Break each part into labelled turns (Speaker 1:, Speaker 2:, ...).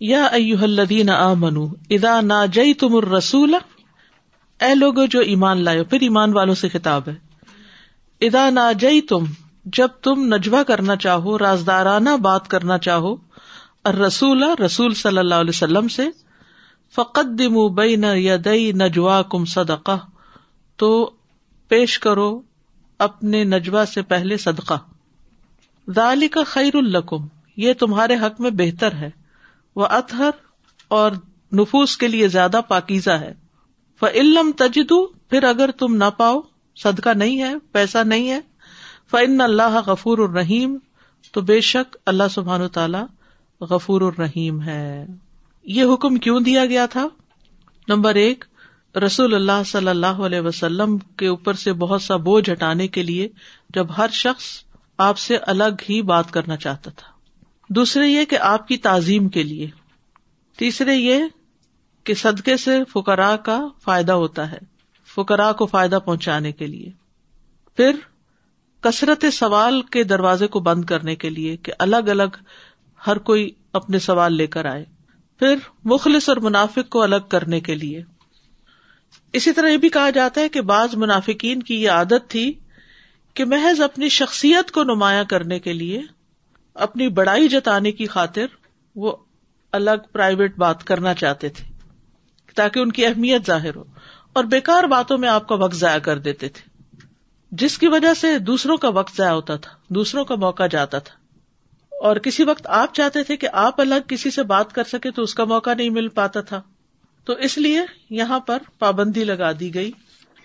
Speaker 1: یا الذین آمنو ادا نا جئی تم رسول اے لوگو جو ایمان لائے پھر ایمان والوں سے خطاب ہے۔ ادا نا جئی تم جب تم نجوا کرنا چاہو، رازدارانہ بات کرنا چاہو رسول رسول صلی اللہ علیہ وسلم سے فقت بین یدئی نجوا کم صدقہ، تو پیش کرو اپنے نجوا سے پہلے صدقہ۔ دالی کا خیر القم یہ تمہارے حق میں بہتر ہے۔ وہ اطہر اور نفوس کے لیے زیادہ پاکیزہ ہے۔ علم تجدو پھر اگر تم نہ پاؤ، صدقہ نہیں ہے، پیسہ نہیں ہے فن اللہ غفور الرحیم تو بے شک اللہ سبحان تعالی غفور الرحیم ہے۔ یہ حکم کیوں دیا گیا تھا؟ نمبر ایک، رسول اللہ صلی اللہ علیہ وسلم کے اوپر سے بہت سا بوجھ ہٹانے کے لیے جب ہر شخص آپ سے الگ ہی بات کرنا چاہتا تھا۔ دوسرے یہ کہ آپ کی تعظیم کے لیے۔ تیسرے یہ کہ صدقے سے فکرا کا فائدہ ہوتا ہے فکرا کو فائدہ پہنچانے کے لیے۔ پھر کثرت سوال کے دروازے کو بند کرنے کے لیے کہ الگ الگ ہر کوئی اپنے سوال لے کر آئے۔ پھر مخلص اور منافق کو الگ کرنے کے لیے۔ اسی طرح یہ بھی کہا جاتا ہے کہ بعض منافقین کی یہ عادت تھی کہ محض اپنی شخصیت کو نمایاں کرنے کے لیے اپنی بڑائی جتانے کی خاطر وہ الگ پرائیویٹ بات کرنا چاہتے تھے، تاکہ ان کی اہمیت ظاہر ہو اور بےکار باتوں میں آپ کا وقت ضائع کر دیتے تھے۔ جس کی وجہ سے دوسروں کا وقت ضائع ہوتا تھا، دوسروں کا موقع جاتا تھا۔ اور کسی وقت آپ چاہتے تھے کہ آپ الگ کسی سے بات کر سکے تو اس کا موقع نہیں مل پاتا تھا۔ تو اس لیے یہاں پر پابندی لگا دی گئی۔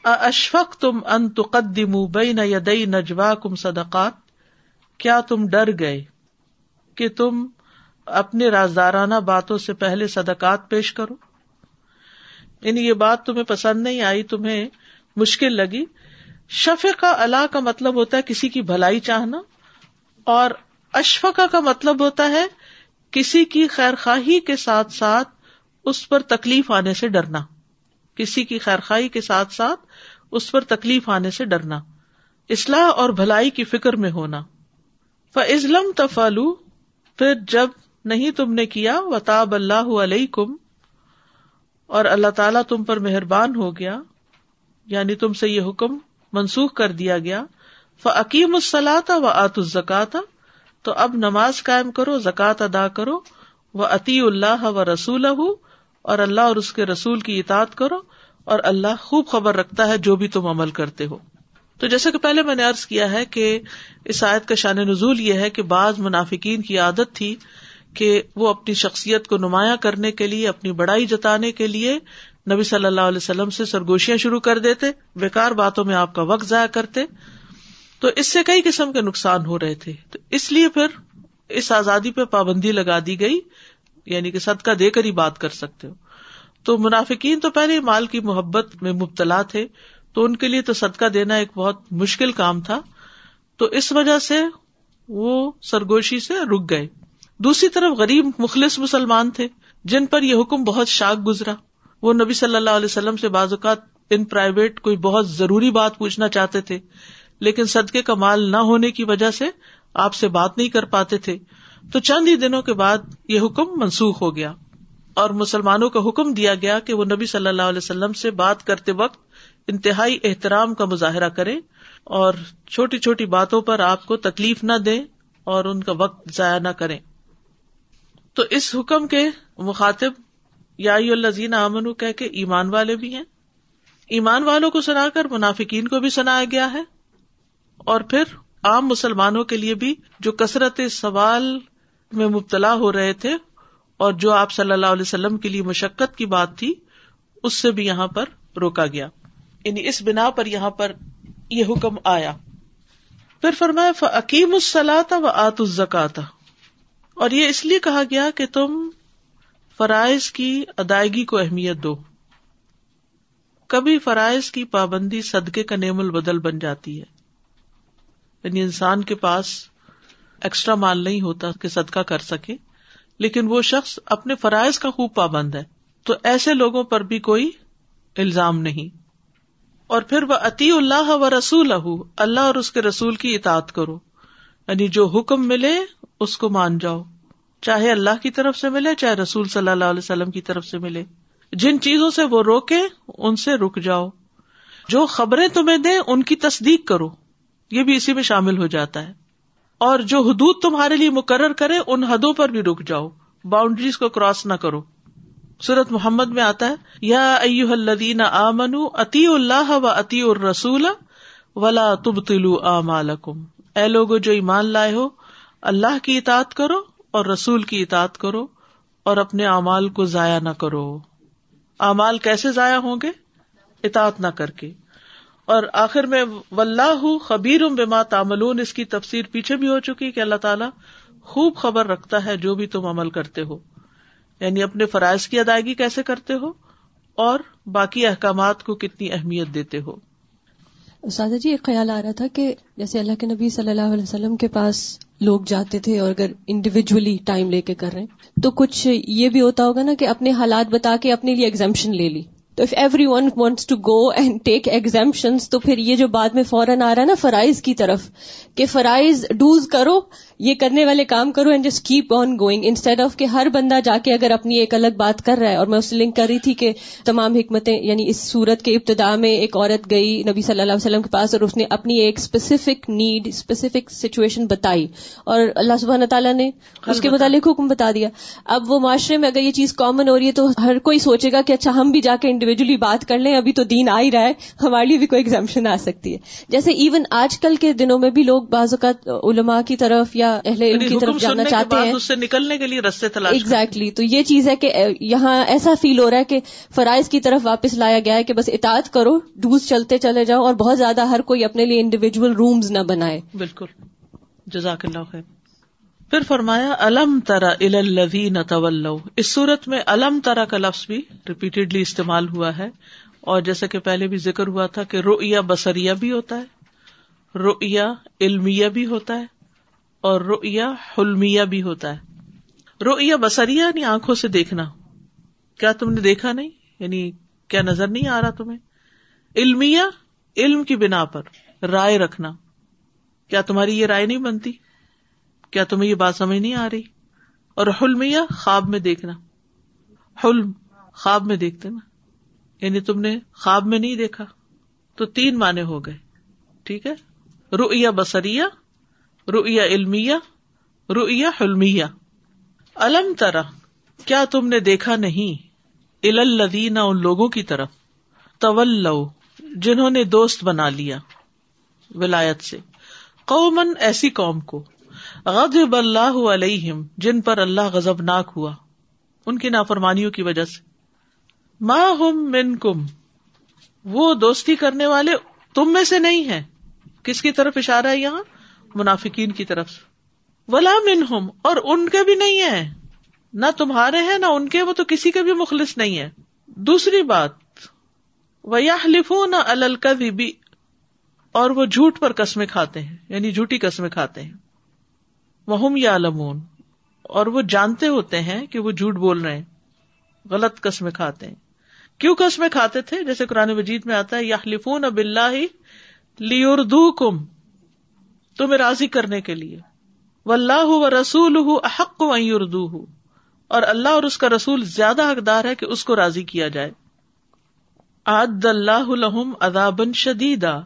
Speaker 1: اشفق تم ان تقدم بین یدئی نجوا کم صدقات؟ کیا تم ڈر گئے؟ کہ تم اپنے رازدارانہ باتوں سے پہلے صدقات پیش کرو۔ یعنی یہ بات تمہیں پسند نہیں آئی، تمہیں مشکل لگی۔ شفقہ اللہ کا مطلب ہوتا ہے کسی کی بھلائی چاہنا، اور اشفقہ کا مطلب ہوتا ہے کسی کی خیر خواہی کے ساتھ ساتھ اس پر تکلیف آنے سے ڈرنا۔ کسی کی خیر خائی کے ساتھ ساتھ اس پر تکلیف آنے سے ڈرنا۔ اصلاح اور بھلائی کی فکر میں ہونا۔ فضلم تفالو پھر جب نہیں تم نے کیا وطاب اللہ علیہ کم اور اللہ تعالیٰ تم پر مہربان ہو گیا یعنی تم سے یہ حکم منسوخ کر دیا گیا فعقیم السلاتا و آت الزکاتا تو اب نماز قائم کرو، زکوٰۃ ادا کرو وہ عطی اللہ و رسول اور اللہ اور اس کے رسول کی اطاعت کرو، اور اللہ خوب خبر رکھتا ہے جو بھی تم عمل کرتے ہو۔ تو جیسا کہ پہلے میں نے ارض کیا ہے کہ اس آیت کا شان نزول یہ ہے کہ بعض منافقین کی عادت تھی کہ وہ اپنی شخصیت کو نمایاں کرنے کے لیے، اپنی بڑائی جتانے کے لیے نبی صلی اللہ علیہ وسلم سے سرگوشیاں شروع کر دیتے بےکار باتوں میں آپ کا وقت ضائع کرتے۔ تو اس سے کئی قسم کے نقصان ہو رہے تھے۔ تو اس لیے پھر اس آزادی پہ پابندی لگا دی گئی یعنی کہ صدقہ دے کر ہی بات کر سکتے ہو۔ تو منافقین تو پہلے مال کی محبت میں مبتلا تھے تو ان کے لیے تو صدقہ دینا ایک بہت مشکل کام تھا۔ تو اس وجہ سے وہ سرگوشی سے رک گئے۔ دوسری طرف غریب مخلص مسلمان تھے، جن پر یہ حکم بہت شاک گزرا۔ وہ نبی صلی اللہ علیہ وسلم سے بعض اوقات ان پرائیویٹ کوئی بہت ضروری بات پوچھنا چاہتے تھے، لیکن صدقے کا مال نہ ہونے کی وجہ سے آپ سے بات نہیں کر پاتے تھے۔ تو چند ہی دنوں کے بعد یہ حکم منسوخ ہو گیا اور مسلمانوں کا حکم دیا گیا کہ وہ نبی صلی اللہ علیہ وسلم سے بات کرتے وقت انتہائی احترام کا مظاہرہ کرے اور چھوٹی چھوٹی باتوں پر آپ کو تکلیف نہ دے اور ان کا وقت ضائع نہ کرے تو اس حکم کے مخاطب یا الزین امن کہ کے ایمان والے بھی ہیں۔ ایمان والوں کو سنا کر منافقین کو بھی سنایا گیا ہے۔ اور پھر عام مسلمانوں کے لیے بھی جو کثرت سوال میں مبتلا ہو رہے تھے اور جو آپ صلی اللہ علیہ وسلم کے لیے مشقت کی بات تھی، اس سے بھی یہاں پر روکا گیا۔ یعنی اس بنا پر یہاں پر یہ حکم آیا۔ پھر فرمایا عقیم السلاتا و آت الزکاتا اور یہ اس لیے کہا گیا کہ تم فرائض کی ادائیگی کو اہمیت دو۔ کبھی فرائض کی پابندی صدقے کا نیم البدل بن جاتی ہے۔ یعنی انسان کے پاس ایکسٹرا مال نہیں ہوتا کہ صدقہ کر سکے، لیکن وہ شخص اپنے فرائض کا خوب پابند ہے۔ تو ایسے لوگوں پر بھی کوئی الزام نہیں۔ اور پھر وہ عطی اللہ و رسول اللہ اور اس کے رسول کی اطاعت کرو۔ یعنی جو حکم ملے، اس کو مان جاؤ۔ چاہے اللہ کی طرف سے ملے، چاہے رسول صلی اللہ علیہ وسلم کی طرف سے ملے۔ جن چیزوں سے وہ روکے، ان سے رک جاؤ۔ جو خبریں تمہیں دیں، ان کی تصدیق کرو۔ یہ بھی اسی میں شامل ہو جاتا ہے۔ اور جو حدود تمہارے لیے مقرر کرے، ان حدوں پر بھی رک جاؤ۔ باؤنڈریز کو کراس نہ کرو۔ سورت محمد میں آتا ہے، یا ایو الدین آ منو اتی اللہ و اتی الرسول ولا تب تلو مالکم اے لوگ جو ایمان لائے ہو، اللہ کی اطاعت کرو اور رسول کی اطاعت کرو اور اپنے اعمال کو ضائع نہ کرو۔ اعمال کیسے ضائع ہوں گے؟ اطاعت نہ کر کے۔ اور آخر میں و خبیر بما تاملون اس کی تفسیر پیچھے بھی ہو چکی کہ اللہ تعالیٰ خوب خبر رکھتا ہے جو بھی تم عمل کرتے ہو۔ یعنی اپنے فرائض کی ادائیگی کیسے کرتے ہو اور باقی احکامات کو کتنی اہمیت دیتے ہو؟
Speaker 2: سادہ جی ایک خیال آ رہا تھا کہ جیسے اللہ کے نبی صلی اللہ علیہ وسلم کے پاس لوگ جاتے تھے اور اگر انڈیویجلی ٹائم لے کے کر رہے ہیں، تو کچھ یہ بھی ہوتا ہوگا نا کہ اپنے حالات بتا کے اپنے لیے ایگزامشن لے لی۔ تو if everyone wants to go and take examination تو پھر یہ جو بعد میں فوراً آ رہا ہے نا فرائض کی طرف کہ فرائض ڈوز کرو یہ کرنے والے کام کرو and just keep on going instead of کہ ہر بندہ جا کے اگر اپنی ایک الگ بات کر رہا ہے اور میں اس سے لنک کر رہی تھی کہ تمام حکمتیں یعنی اس صورت کے ابتدا میں ایک عورت گئی نبی صلی اللہ علیہ وسلم کے پاس اور اس نے اپنی ایک اسپیسیفک نیڈ اسپیسیفک سچویشن بتائی. اور اللہ سبحانہ تعالیٰ نے اس کے متعلق حکم بتا دیا۔ اب وہ معاشرے میں اگر یہ چیز کامن ہو رہی ہے تو ہر کوئی سوچے گا کہ اچھا ہم بھی جا کے انڈیویجلی بات کر لیں ابھی تو دین آ ہی رہا ہے ہمارے لیے بھی کوئی ایگزامشن آ سکتی ہے۔ جیسے ایون آج کل کے دنوں میں بھی لوگ بعض اوقات علماء کی طرف یا اہل علم کی طرف جانا چاہتے ہیں۔
Speaker 1: اس سے نکلنے کے لیے رستے تلاش
Speaker 2: ایگزیکٹلی تو یہ چیز ہے کہ یہاں ایسا فیل ہو رہا ہے کہ فرائض کی طرف واپس لایا گیا ہے کہ بس اطاعت کرو ڈوز چلتے چلے جاؤ اور بہت زیادہ ہر کوئی اپنے لیے انڈیویجل رومز نہ بنائے۔
Speaker 1: بالکل۔ جزاک اللہ خیر۔ پھر فرمایا، الم ترا الذین تولوا۔ اس صورت میں الم ترا کا لفظ بھی ریپیٹڈلی استعمال ہوا ہے۔ اور جیسے کہ پہلے بھی ذکر ہوا تھا کہ رؤیا بصریہ بھی ہوتا ہے، رؤیا علمیہ بھی ہوتا ہے، اور رویا حلمیا بھی ہوتا ہے۔ رویا بسریا یعنی آنکھوں سے دیکھنا۔ کیا تم نے دیکھا نہیں؟ یعنی کیا نظر نہیں آ رہا تمہیں؟ علمیا علم کی بنا پر رائے رکھنا۔ کیا تمہاری یہ رائے نہیں بنتی؟ کیا تمہیں یہ بات سمجھ نہیں آ رہی؟ اور حلمیا خواب میں دیکھنا۔ حلم، خواب میں دیکھتے نا۔ یعنی تم نے خواب میں نہیں دیکھا، تو تین معنی ہو گئے۔ ٹھیک ہے؟ رویا بسریا رویا علمیا رویا حلمیا الم ترا کیا تم نے دیکھا نہیں؟ الدین ان لوگوں کی طرف۔ طول جنہوں نے دوست بنا لیا۔ ولایت سے۔ قومن ایسی قوم کو۔ غضب اللہ علیہم، جن پر اللہ غزب ناک ہوا۔ ان کی نافرمانیوں کی وجہ سے۔ ماں ہم من کم وہ دوستی کرنے والے تم میں سے نہیں ہے کس کی طرف اشارہ ہے یہاں؟ منافقین کی طرف ولا من ہم اور ان کے بھی نہیں ہے نہ تمہارے ہیں، نہ ان کے، وہ تو کسی کے بھی مخلص نہیں ہے دوسری بات وہ نہ الکوی اور وہ جھوٹ پر قسمیں کھاتے ہیں یعنی جھوٹی قسمیں کھاتے ہیں۔ وہ یا لمون اور وہ جانتے ہوتے ہیں کہ وہ جھوٹ بول رہے ہیں، غلط قسمیں کھاتے ہیں۔ کیوں قسمیں کھاتے تھے؟ جیسے قرآن مجید میں آتا ہے یا لفون اب اللہ لیردو کم تمہیں راضی کرنے کے لیے۔ و اللہ و رسول احق اردو اور اللہ اور اس کا رسول زیادہ حقدار ہے کہ اس کو راضی کیا جائے۔ آد اللہ ادابن شدیدا۔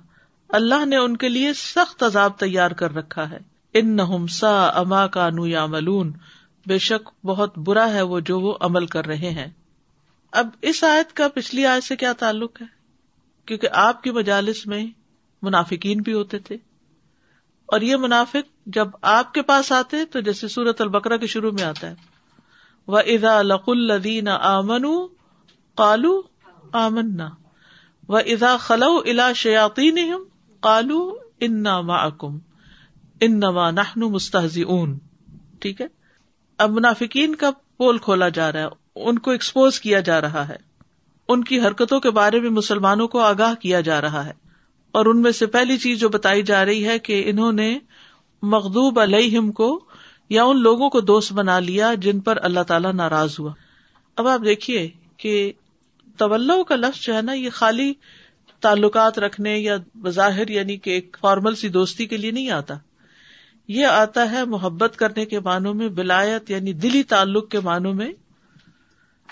Speaker 1: اللہ نے ان کے لیے سخت عذاب تیار کر رکھا ہے۔ ان نہ سا اما کا نو یا ملون بے شک بہت برا ہے وہ جو وہ عمل کر رہے ہیں۔ اب اس آیت کا پچھلی آیت سے کیا تعلق ہے؟ کیونکہ آپ کی مجالس میں منافقین بھی ہوتے تھے۔ اور یہ منافق جب آپ کے پاس آتے تو جیسے سورت البکرا کے شروع میں آتا ہے۔ وہ ادا لق الدین آمن کالو آمن و ادا خلو الا شیاتی کالو ان کم ان نما نہن مستحزی اون ٹھیک ہے؟ اب منافقین کا پول کھولا جا رہا ہے، ان کو ایکسپوز کیا جا رہا ہے۔ ان کی حرکتوں کے بارے میں مسلمانوں کو آگاہ کیا جا رہا ہے۔ اور ان میں سے پہلی چیز جو بتائی جا رہی ہے کہ انہوں نے مغدوب علیہم کو یا ان لوگوں کو دوست بنا لیا جن پر اللہ تعالی ناراض ہوا۔ اب آپ دیکھیے کہ طول کا لفظ جو ہے نا، یہ خالی تعلقات رکھنے یا بظاہر یعنی کہ ایک فارمل سی دوستی کے لیے نہیں آتا۔ یہ آتا ہے محبت کرنے کے معنوں میں ولایت یعنی دلی تعلق کے معنوں میں۔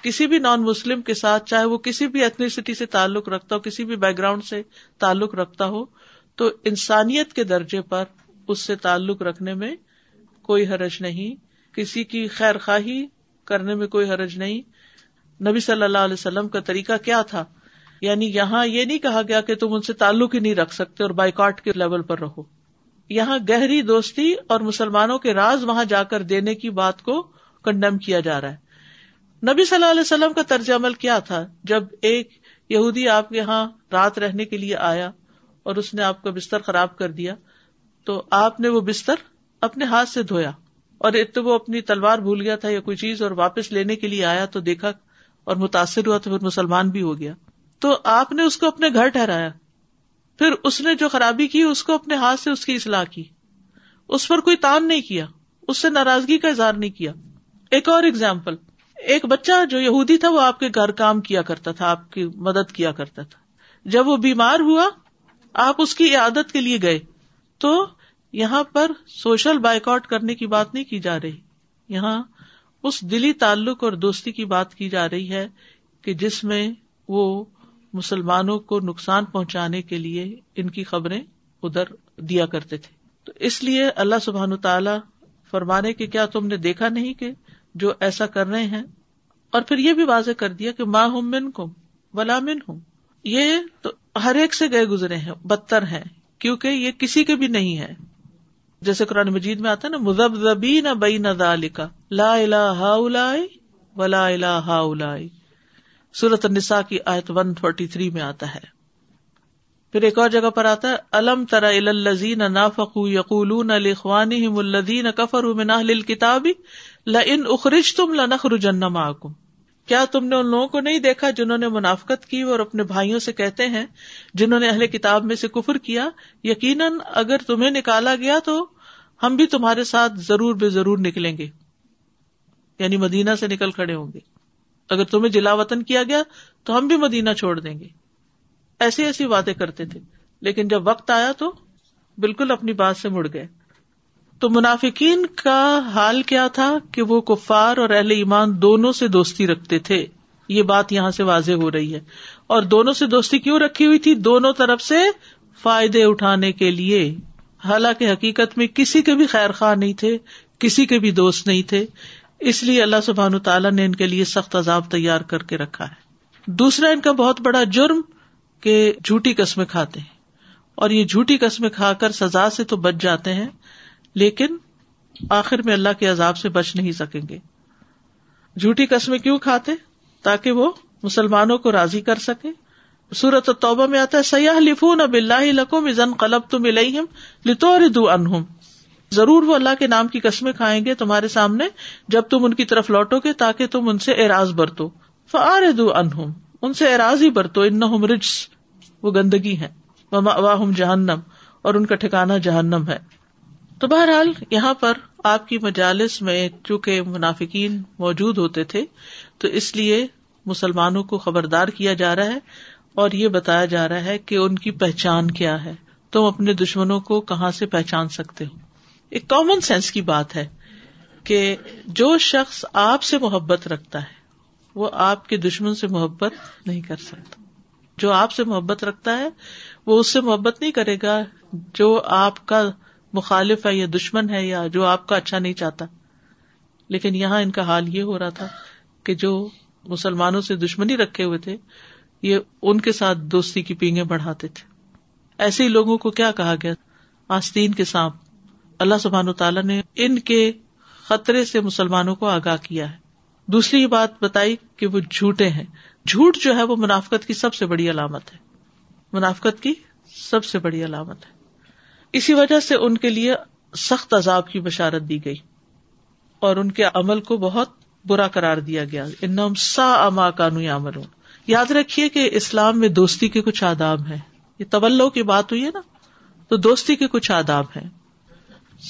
Speaker 1: کسی بھی نان مسلم کے ساتھ، چاہے وہ کسی بھی ایتھنیسٹی سے تعلق رکھتا ہو، کسی بھی بیک گراؤنڈ سے تعلق رکھتا ہو، تو انسانیت کے درجے پر اس سے تعلق رکھنے میں کوئی حرج نہیں۔ کسی کی خیر خواہی کرنے میں کوئی حرج نہیں۔ نبی صلی اللہ علیہ وسلم کا طریقہ کیا تھا؟ یعنی یہاں یہ نہیں کہا گیا کہ تم ان سے تعلق ہی نہیں رکھ سکتے اور بائیکاٹ کے لیول پر رہو۔ یہاں گہری دوستی اور مسلمانوں کے راز وہاں جا کر دینے کی بات کو کنڈیم کیا جا رہا ہے۔ نبی صلی اللہ علیہ وسلم کا طرز عمل کیا تھا جب ایک یہودی آپ کے یہاں رات رہنے کے لیے آیا اور اس نے آپ کا بستر خراب کر دیا تو آپ نے وہ بستر اپنے ہاتھ سے دھویا اور ایک تو وہ اپنی تلوار بھول گیا تھا یا کوئی چیز اور واپس لینے کے لیے آیا تو دیکھا اور متاثر ہوا تو پھر مسلمان بھی ہو گیا۔ تو آپ نے اس کو اپنے گھر ٹھہرایا۔ پھر اس نے جو خرابی کی، اس کو اپنے ہاتھ سے اس کی اصلاح کی۔ اس پر کوئی تان نہیں کیا، اس سے ناراضگی کا اظہار نہیں کیا۔ ایک اور اگزامپل ایک بچہ جو یہودی تھا، وہ آپ کے گھر کام کیا کرتا تھا، آپ کی مدد کیا کرتا تھا۔ جب وہ بیمار ہوا، آپ اس کی عادت کے لیے گئے۔ تو یہاں پر سوشل بائک آؤٹ کرنے کی بات نہیں کی جا رہی۔ یہاں اس دلی تعلق اور دوستی کی بات کی جا رہی ہے کہ جس میں وہ مسلمانوں کو نقصان پہنچانے کے لیے ان کی خبریں ادھر دیا کرتے تھے۔ تو اس لیے اللہ سبحان تعالی فرمانے کے کیا تم نے دیکھا نہیں کہ جو ایسا کر رہے ہیں؟ اور پھر یہ بھی واضح کر دیا کہ ماں ہوں من کم ولا من ہوں یہ تو ہر ایک سے گئے گزرے ہیں، بدتر ہیں، کیونکہ یہ کسی کے بھی نہیں ہے۔ جیسے قرآن مجید میں آتا ہے نا مزب زبی نہ بئی نہ لکھا لا الا ولا الا ہا سورت النساء کی آیت ون فورٹی تھری میں آتا ہے۔ پھر ایک اور جگہ پر آتا ہے، الم ترا الزین نافقو یقول لخوان الدین کفر من کتابی لن اخرج تم لنخر کیا تم نے ان لوگوں کو نہیں دیکھا جنہوں نے منافقت کی اور اپنے بھائیوں سے کہتے ہیں، جنہوں نے اہل کتاب میں سے کفر کیا؟ یقیناً اگر تمہیں نکالا گیا تو ہم بھی تمہارے ساتھ ضرور بے ضرور نکلیں گے۔ یعنی مدینہ سے نکل کھڑے ہوں گے۔ اگر تمہیں جلا وطن کیا گیا تو ہم بھی مدینہ چھوڑ دیں گے۔ ایسی ایسی باتیں کرتے تھے۔ لیکن جب وقت آیا تو بالکل اپنی بات سے مڑ گئے۔ تو منافقین کا حال کیا تھا کہ وہ کفار اور اہل ایمان دونوں سے دوستی رکھتے تھے۔ یہ بات یہاں سے واضح ہو رہی ہے۔ اور دونوں سے دوستی کیوں رکھی ہوئی تھی؟ دونوں طرف سے فائدے اٹھانے کے لیے۔ حالانکہ حقیقت میں کسی کے بھی خیر خواہ نہیں تھے، کسی کے بھی دوست نہیں تھے۔ اس لیے اللہ سبحان تعالیٰ نے ان کے لیے سخت عذاب تیار کر کے رکھا ہے۔ دوسرا ان کا بہت بڑا جرم کہ جھوٹی قسمیں کھاتے ہیں۔ اور یہ جھوٹی قسمیں کھا کر سزا سے تو بچ جاتے ہیں، لیکن آخر میں اللہ کے عذاب سے بچ نہیں سکیں گے۔ جھوٹی قسمیں کیوں کھاتے؟ تاکہ وہ مسلمانوں کو راضی کر سکے سورت توبہ میں آتا ہے سیاح لفون اب اللہ لکم ازن قلب تم الہم لتو ردو انہم ضرور وہ اللہ کے نام کی قسمیں کھائیں گے تمہارے سامنے جب تم ان کی طرف لوٹو گے تاکہ تم ان سے اعراض برتو۔ فار دو انہم ان سے اعراض ہی برتو۔ ان رجس۔ وہ گندگی ہے واہم جہنم اور ان کا ٹھکانا جہنم ہے۔ تو بہرحال یہاں پر آپ کی مجالس میں چونکہ منافقین موجود ہوتے تھے، تو اس لیے مسلمانوں کو خبردار کیا جا رہا ہے اور یہ بتایا جا رہا ہے کہ ان کی پہچان کیا ہے۔ تم اپنے دشمنوں کو کہاں سے پہچان سکتے ہو؟ ایک کامن سینس کی بات ہے کہ جو شخص آپ سے محبت رکھتا ہے، وہ آپ کے دشمن سے محبت نہیں کر سکتا۔ جو آپ سے محبت رکھتا ہے، وہ اس سے محبت نہیں کرے گا جو آپ کا مخالف ہے یا دشمن ہے یا جو آپ کا اچھا نہیں چاہتا۔ لیکن یہاں ان کا حال یہ ہو رہا تھا کہ جو مسلمانوں سے دشمنی رکھے ہوئے تھے، یہ ان کے ساتھ دوستی کی پینگیں بڑھاتے تھے۔ ایسے ہی لوگوں کو کیا کہا گیا؟ آستین کے سانپ۔ اللہ سبحان تعالیٰ نے ان کے خطرے سے مسلمانوں کو آگاہ کیا ہے۔ دوسری یہ بات بتائی کہ وہ جھوٹے ہیں۔ جھوٹ جو ہے وہ منافقت کی سب سے بڑی علامت ہے۔ منافقت کی سب سے بڑی علامت ہے۔ اسی وجہ سے ان کے لیے سخت عذاب کی بشارت دی گئی۔ اور ان کے عمل کو بہت برا قرار دیا گیا۔ ان سا اما کانو یا یاد رکھیے کہ اسلام میں دوستی کے کچھ آداب ہیں۔ یہ طلو کی بات ہوئی ہے نا؟ تو دوستی کے کچھ آداب ہیں۔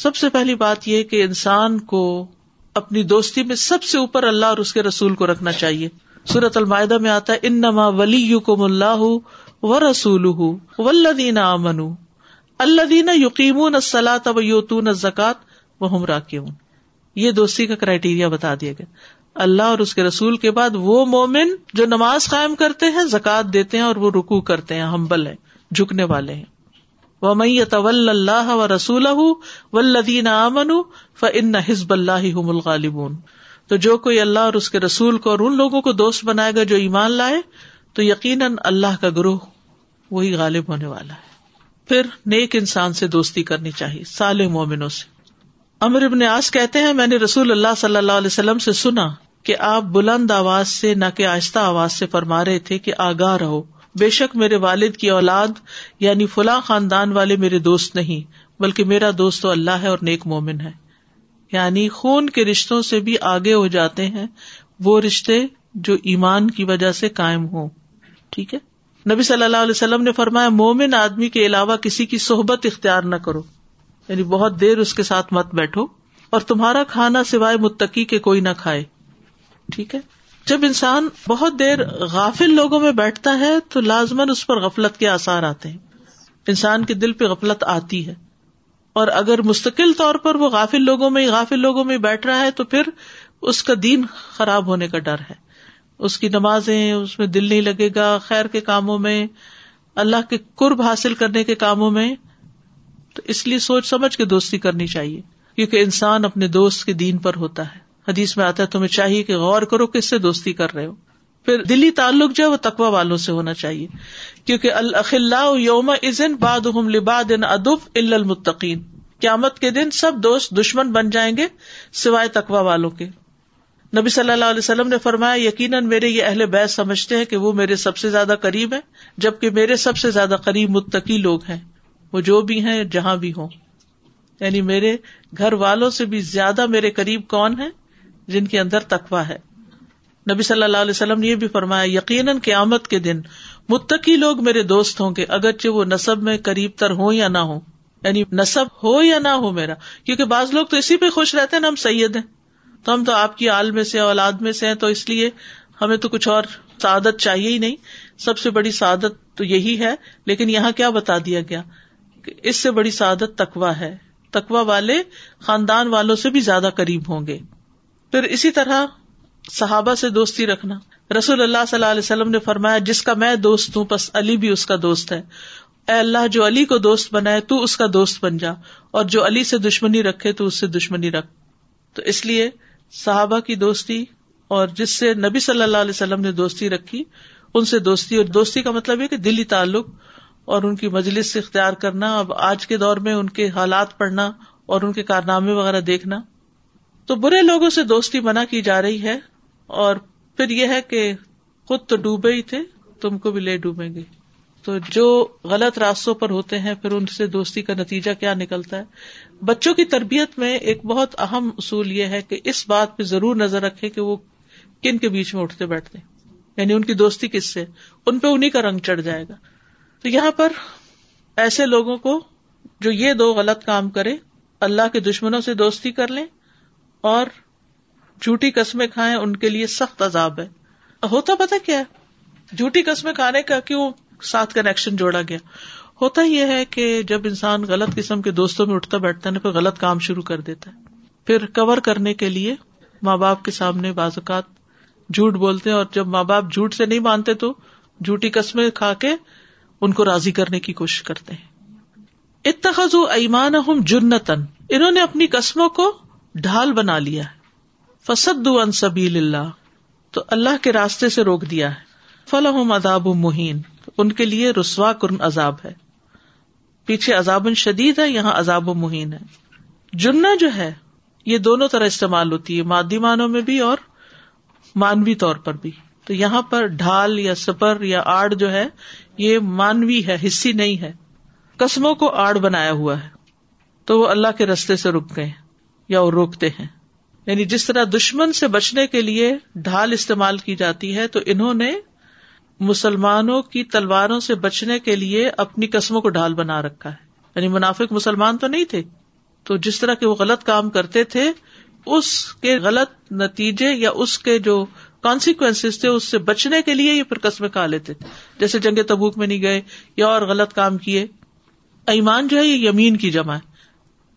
Speaker 1: سب سے پہلی بات یہ کہ انسان کو اپنی دوستی میں سب سے اوپر اللہ اور اس کے رسول کو رکھنا چاہیے۔ سورت المائدہ میں آتا ہے ان نما ولی یو کو ملا و رسول ولدین امن اللہ دینا یقین السلاۃ و یوتون زکات وہ ہمراہ یہ دوستی کا کرائٹیریا بتا دیا گیا۔ اللہ اور اس کے رسول کے بعد وہ مومن جو نماز قائم کرتے ہیں، زکات دیتے ہیں اور وہ رکو کرتے ہیں، ہمبل ہیں، جھکنے والے ہیں۔ اللہ و رسول ولدین امن فن حزب اللہ الغالبون۔ تو جو کوئی اللہ اور اس کے رسول کو اور ان لوگوں کو دوست بنائے گا جو ایمان لائے، تو یقیناً اللہ کا گروہ وہی غالب ہونے والا ہے۔ پھر نیک انسان سے دوستی کرنی چاہیے سال مومنوں سے۔ امر ابن آس کہتے ہیں، میں نے رسول اللہ صلی اللہ علیہ وسلم سے سنا کہ آپ بلند آواز سے، نہ کہ آہستہ آواز سے فرما رہے تھے کہ آگاہ رہو۔ بے شک میرے والد کی اولاد یعنی فلاں خاندان والے میرے دوست نہیں، بلکہ میرا دوست تو اللہ ہے اور نیک مومن ہے۔ یعنی خون کے رشتوں سے بھی آگے ہو جاتے ہیں وہ رشتے جو ایمان کی وجہ سے قائم ہوں۔ ٹھیک ہے؟ نبی صلی اللہ علیہ وسلم نے فرمایا، مومن آدمی کے علاوہ کسی کی صحبت اختیار نہ کرو۔ یعنی بہت دیر اس کے ساتھ مت بیٹھو اور تمہارا کھانا سوائے متقی کے کوئی نہ کھائے۔ ٹھیک ہے؟ جب انسان بہت دیر غافل لوگوں میں بیٹھتا ہے تو لازمن اس پر غفلت کے آسار آتے ہیں۔ انسان کے دل پہ غفلت آتی ہے۔ اور اگر مستقل طور پر وہ غافل لوگوں میں غافل لوگوں میں بیٹھ رہا ہے تو پھر اس کا دین خراب ہونے کا ڈر ہے۔ اس کی نمازیں، اس میں دل نہیں لگے گا، خیر کے کاموں میں، اللہ کے قرب حاصل کرنے کے کاموں میں۔ تو اس لیے سوچ سمجھ کے دوستی کرنی چاہیے۔ کیونکہ انسان اپنے دوست کے دین پر ہوتا ہے۔ حدیث میں آتا ہے، تمہیں چاہیے کہ غور کرو کس سے دوستی کر رہے ہو۔ پھر دلی تعلق جو ہے وہ تقوا والوں سے ہونا چاہیے۔ کیونکہ الخلا یوم ازن باد لباد ادب المتقین۔ قیامت کے دن سب دوست دشمن بن جائیں گے سوائے تقوا والوں کے۔ نبی صلی اللہ علیہ وسلم نے فرمایا، یقیناً میرے یہ اہل بیس سمجھتے ہیں کہ وہ میرے سب سے زیادہ قریب ہے جبکہ میرے سب سے زیادہ قریب متقی لوگ ہیں۔ وہ جو بھی ہیں، جہاں بھی ہوں۔ یعنی میرے گھر والوں سے بھی زیادہ میرے قریب کون ہے جن کے اندر تقوا ہے۔ نبی صلی اللہ علیہ وسلم نے یہ بھی فرمایا، یقیناً قیامت کے دن متقی لوگ میرے دوست ہوں گے، اگرچہ وہ نصب میں قریب تر ہوں یا نہ ہو یعنی نصب ہو یا نہ ہو میرا، کیونکہ بعض لوگ تو اسی پہ خوش رہتے ہیں نا، ہم سید ہیں۔ تو ہم تو آپ کی آل میں سے، اولاد میں سے ہیں، تو اس لیے ہمیں تو کچھ اور سعادت چاہیے ہی نہیں۔ سب سے بڑی سعادت تو یہی ہے، لیکن یہاں کیا بتا دیا گیا؟ کہ اس سے بڑی سعادت تکوا ہے۔ تکوا والے خاندان والوں سے بھی زیادہ قریب ہوں گے۔ پھر اسی طرح صحابہ سے دوستی رکھنا۔ رسول اللہ صلی اللہ علیہ وسلم نے فرمایا، جس کا میں دوست ہوں بس علی بھی اس کا دوست ہے۔ اے اللہ، جو علی کو دوست بنائے، تو اس کا دوست بن جا۔ اور جو علی سے دشمنی رکھے، تو اس سے دشمنی رکھ۔ تو اس لیے صحابہ کی دوستی اور جس سے نبی صلی اللہ علیہ وسلم نے دوستی رکھی، ان سے دوستی۔ اور دوستی کا مطلب ہے کہ دلی تعلق اور ان کی مجلس سے اختیار کرنا، اب آج کے دور میں ان کے حالات پڑھنا اور ان کے کارنامے وغیرہ دیکھنا۔ تو برے لوگوں سے دوستی منع کی جا رہی ہے اور پھر یہ ہے کہ خود تو ڈوبے ہی تھے، تم کو بھی لے ڈوبیں گے۔ تو جو غلط راستوں پر ہوتے ہیں، پھر ان سے دوستی کا نتیجہ کیا نکلتا ہے؟ بچوں کی تربیت میں ایک بہت اہم اصول یہ ہے کہ اس بات پہ ضرور نظر رکھے کہ وہ کن کے بیچ میں اٹھتے بیٹھتے یعنی ان کی دوستی کس سے؟ ان پہ انہیں کا رنگ چڑھ جائے گا۔ تو یہاں پر ایسے لوگوں کو جو یہ دو غلط کام کرے اللہ کے دشمنوں سے دوستی کر لیں اور جھوٹی قسمیں کھائیں، ان کے لیے سخت عذاب ہے۔ ہوتا پتا کیا ہے؟ جھوٹی قسمیں کھانے کا کیوں ساتھ کنیکشن جوڑا گیا؟ ہوتا یہ ہے کہ جب انسان غلط قسم کے دوستوں میں اٹھتا بیٹھتا ہے پھر غلط کام شروع کر دیتا ہے۔ پھر کور کرنے کے لیے ماں باپ کے سامنے بعض اوقات جھوٹ بولتے اور جب ماں باپ جھوٹ سے نہیں مانتے تو جھوٹی قسمیں کھا کے ان کو راضی کرنے کی کوشش کرتے ہیں۔ اتخذ ایمان جنتن انہوں نے اپنی قسموں کو ڈھال بنا لیا فسد ان سبیل اللہ تو اللہ کے راستے سے روک دیا ہے۔ فلاح اداب مہین ان کے لیے رسوا کرن عذاب ہے۔ پیچھے عذاب شدید ہے، یہاں عذاب مہین ہے۔ جننا جو ہے، یہ دونوں طرح استعمال ہوتی ہے، مادی معنوں میں بھی اور مانوی طور پر بھی۔ تو یہاں پر ڈھال یا سپر یا آڑ جو ہے، یہ مانوی ہے، حصی نہیں ہے۔ قسموں کو آڑ بنایا ہوا ہے۔ تو وہ اللہ کے رستے سے رک گئے۔ یا وہ روکتے ہیں۔ یعنی جس طرح دشمن سے بچنے کے لیے ڈھال استعمال کی جاتی ہے، تو انہوں نے مسلمانوں کی تلواروں سے بچنے کے لیے اپنی قسموں کو ڈھال بنا رکھا ہے۔ یعنی منافق مسلمان تو نہیں تھے۔ تو جس طرح کے وہ غلط کام کرتے تھے، اس کے غلط نتیجے یا اس کے جو کانسیکوینس تھے، اس سے بچنے کے لیے یہ پھر قسمیں کھا لیتے تھے۔ جیسے جنگ تبوک میں نہیں گئے یا اور غلط کام کیے۔ ایمان جو ہے، یہ یمین کی جمع ہے۔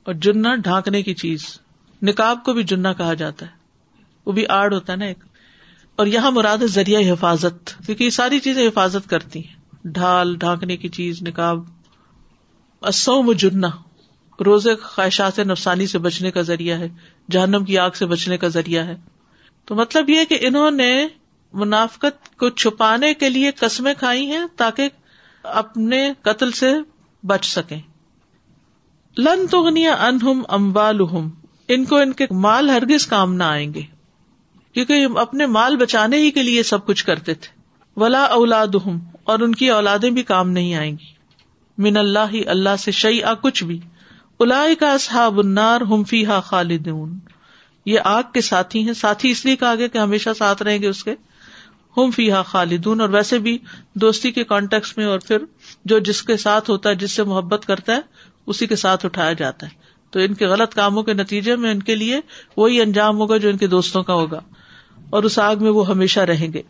Speaker 1: اور جنا ڈھانکنے کی چیز، نکاب کو بھی جنا کہا جاتا ہے۔ وہ بھی آڑ ہوتا ہے نا ایک۔ اور یہاں مراد ذریعہ حفاظت، کیونکہ یہ ساری چیزیں حفاظت کرتی ہیں۔ ڈھال، ڈھانکنے کی چیز، نکاب۔ اسوم جنا روزے خواہشات نفسانی سے بچنے کا ذریعہ ہے، جہنم کی آگ سے بچنے کا ذریعہ ہے۔ تو مطلب یہ کہ انہوں نے منافقت کو چھپانے کے لیے قسمیں کھائی ہیں تاکہ اپنے قتل سے بچ سکیں۔ لن تغنیا انہم اموالہم، ان کو ان کے مال ہرگز کام نہ آئیں گے، کیونکہ اپنے مال بچانے ہی کے لیے سب کچھ کرتے تھے۔ ولا اولاد اور ان کی اولادیں بھی کام نہیں آئیں گی۔ من اللہ ہی اللہ سے شعی آ کچھ بھی۔ الا کا اصحاب النار ہم فی ہا خالد یہ آگ کے ساتھی ہیں، ساتھی اس لیے کہا گیا کہ ہمیشہ ساتھ رہیں گے اس کے۔ ہم فی ہا خالدون، اور ویسے بھی دوستی کے کانٹیکس میں، اور پھر جو جس کے ساتھ ہوتا ہے، جس سے محبت کرتا ہے اسی کے ساتھ اٹھایا جاتا ہے۔ تو ان کے غلط کاموں کے نتیجے میں ان کے لیے وہی انجام ہوگا جو ان کے دوستوں کا ہوگا۔ اور اس آگ میں وہ ہمیشہ رہیں گے۔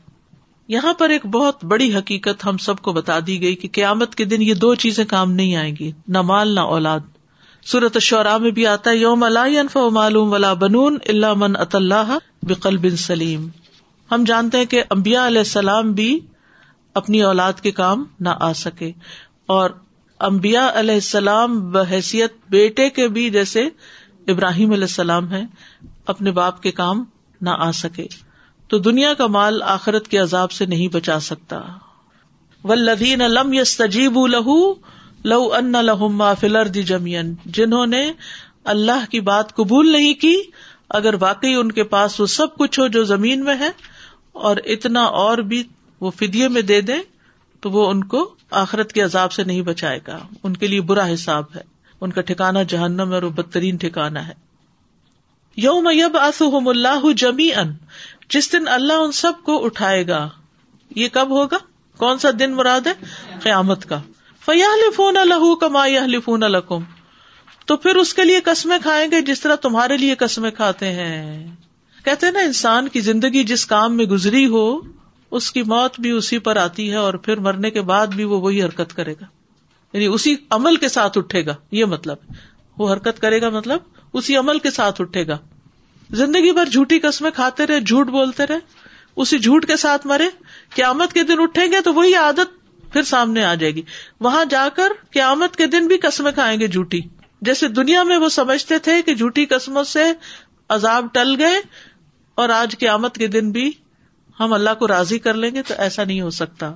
Speaker 1: یہاں پر ایک بہت بڑی حقیقت ہم سب کو بتا دی گئی کہ قیامت کے دن یہ دو چیزیں کام نہیں آئیں گی۔ نہ مال، نہ اولاد۔ سورت شعرا میں بھی آتا ہے، یوم اللہ معلوم ولا بنون اللہ من اط اللہ بقل بن سلیم۔ ہم جانتے ہیں کہ امبیا علیہ السلام بھی اپنی اولاد کے کام نہ آ سکے۔ اور امبیا علیہ السلام بحیثیت بیٹے کے بھی جیسے ابراہیم علیہ السلام ہے اپنے باپ کے کام نہ آ سکے۔ تو دنیا کا مال آخرت کے عذاب سے نہیں بچا سکتا۔ ولدین لم یس تجیب لہو لو ان لہما فلر دی جمین جنہوں نے اللہ کی بات قبول نہیں کی، اگر واقعی ان کے پاس وہ سب کچھ ہو جو زمین میں ہے، اور اتنا اور بھی وہ فدیے میں دے دیں، تو وہ ان کو آخرت کے عذاب سے نہیں بچائے گا۔ ان کے لیے برا حساب ہے۔ ان کا ٹھکانا جہنم اور بدترین ٹھکانا ہے۔ یوم یب آسم اللہ جمی ان جس دن اللہ ان سب کو اٹھائے گا۔ یہ کب ہوگا؟ کون سا دن مراد ہے؟ قیامت کا۔ فیا لفون الح کما یا لفون القم تو پھر اس کے لیے قسمیں کھائیں گے جس طرح تمہارے لیے قسمیں کھاتے ہیں۔ کہتے نا انسان کی زندگی جس کام میں گزری ہو اس کی موت بھی اسی پر آتی ہے اور پھر مرنے کے بعد بھی وہ وہی حرکت کرے گا۔ یعنی اسی عمل کے ساتھ اٹھے گا، یہ مطلب وہ حرکت کرے گا مطلب اسی عمل کے ساتھ اٹھے گا۔ زندگی بھر جھوٹی قسمیں کھاتے رہے، جھوٹ بولتے رہے، اسی جھوٹ کے ساتھ مرے، قیامت کے دن اٹھیں گے تو وہی عادت پھر سامنے آ جائے گی۔ وہاں جا کر قیامت کے دن بھی قسمیں کھائیں گے جھوٹی۔ جیسے دنیا میں وہ سمجھتے تھے کہ جھوٹی قسموں سے عذاب ٹل گئے اور آج قیامت کے دن بھی ہم اللہ کو راضی کر لیں گے تو ایسا نہیں ہو سکتا۔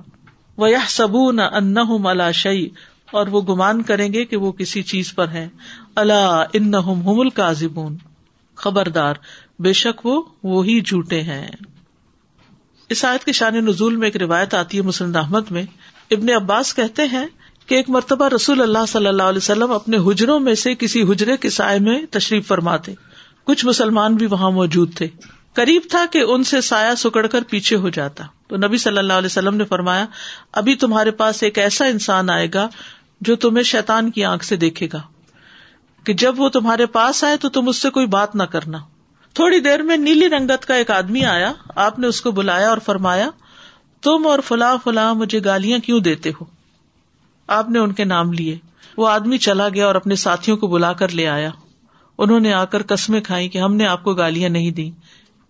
Speaker 1: وہ یہ سبو نہ ان شعی اور وہ گمان کریں گے کہ وہ کسی چیز پر ہے اللہ ان ہم کازبون خبردار۔ بے شک وہ وہی جھوٹے ہیں۔ اس آیت کے شان نزول میں ایک روایت آتی ہے مسلم احمد میں۔ ابن عباس کہتے ہیں کہ ایک مرتبہ رسول اللہ صلی اللہ علیہ وسلم اپنے حجروں میں سے کسی حجرے کے سائے میں تشریف فرماتے۔ کچھ مسلمان بھی وہاں موجود تھے۔ قریب تھا کہ ان سے سایہ سکڑ کر پیچھے ہو جاتا۔ تو نبی صلی اللہ علیہ وسلم نے فرمایا، ابھی تمہارے پاس ایک ایسا انسان آئے گا جو تمہیں شیتان کی آنکھ سے دیکھے گا۔ کہ جب وہ تمہارے پاس آئے تو تم اس سے کوئی بات نہ کرنا۔ تھوڑی دیر میں نیلی رنگت کا ایک آدمی آیا، آپ نے اس کو بلایا اور فرمایا، تم اور فلاں فلاں مجھے گالیاں کیوں دیتے ہو؟ آپ نے ان کے نام لیے۔ وہ آدمی چلا گیا اور اپنے ساتھیوں کو بلا کر لے آیا۔ انہوں نے آ کر قسمیں کھائی کہ ہم نے آپ کو گالیاں نہیں دی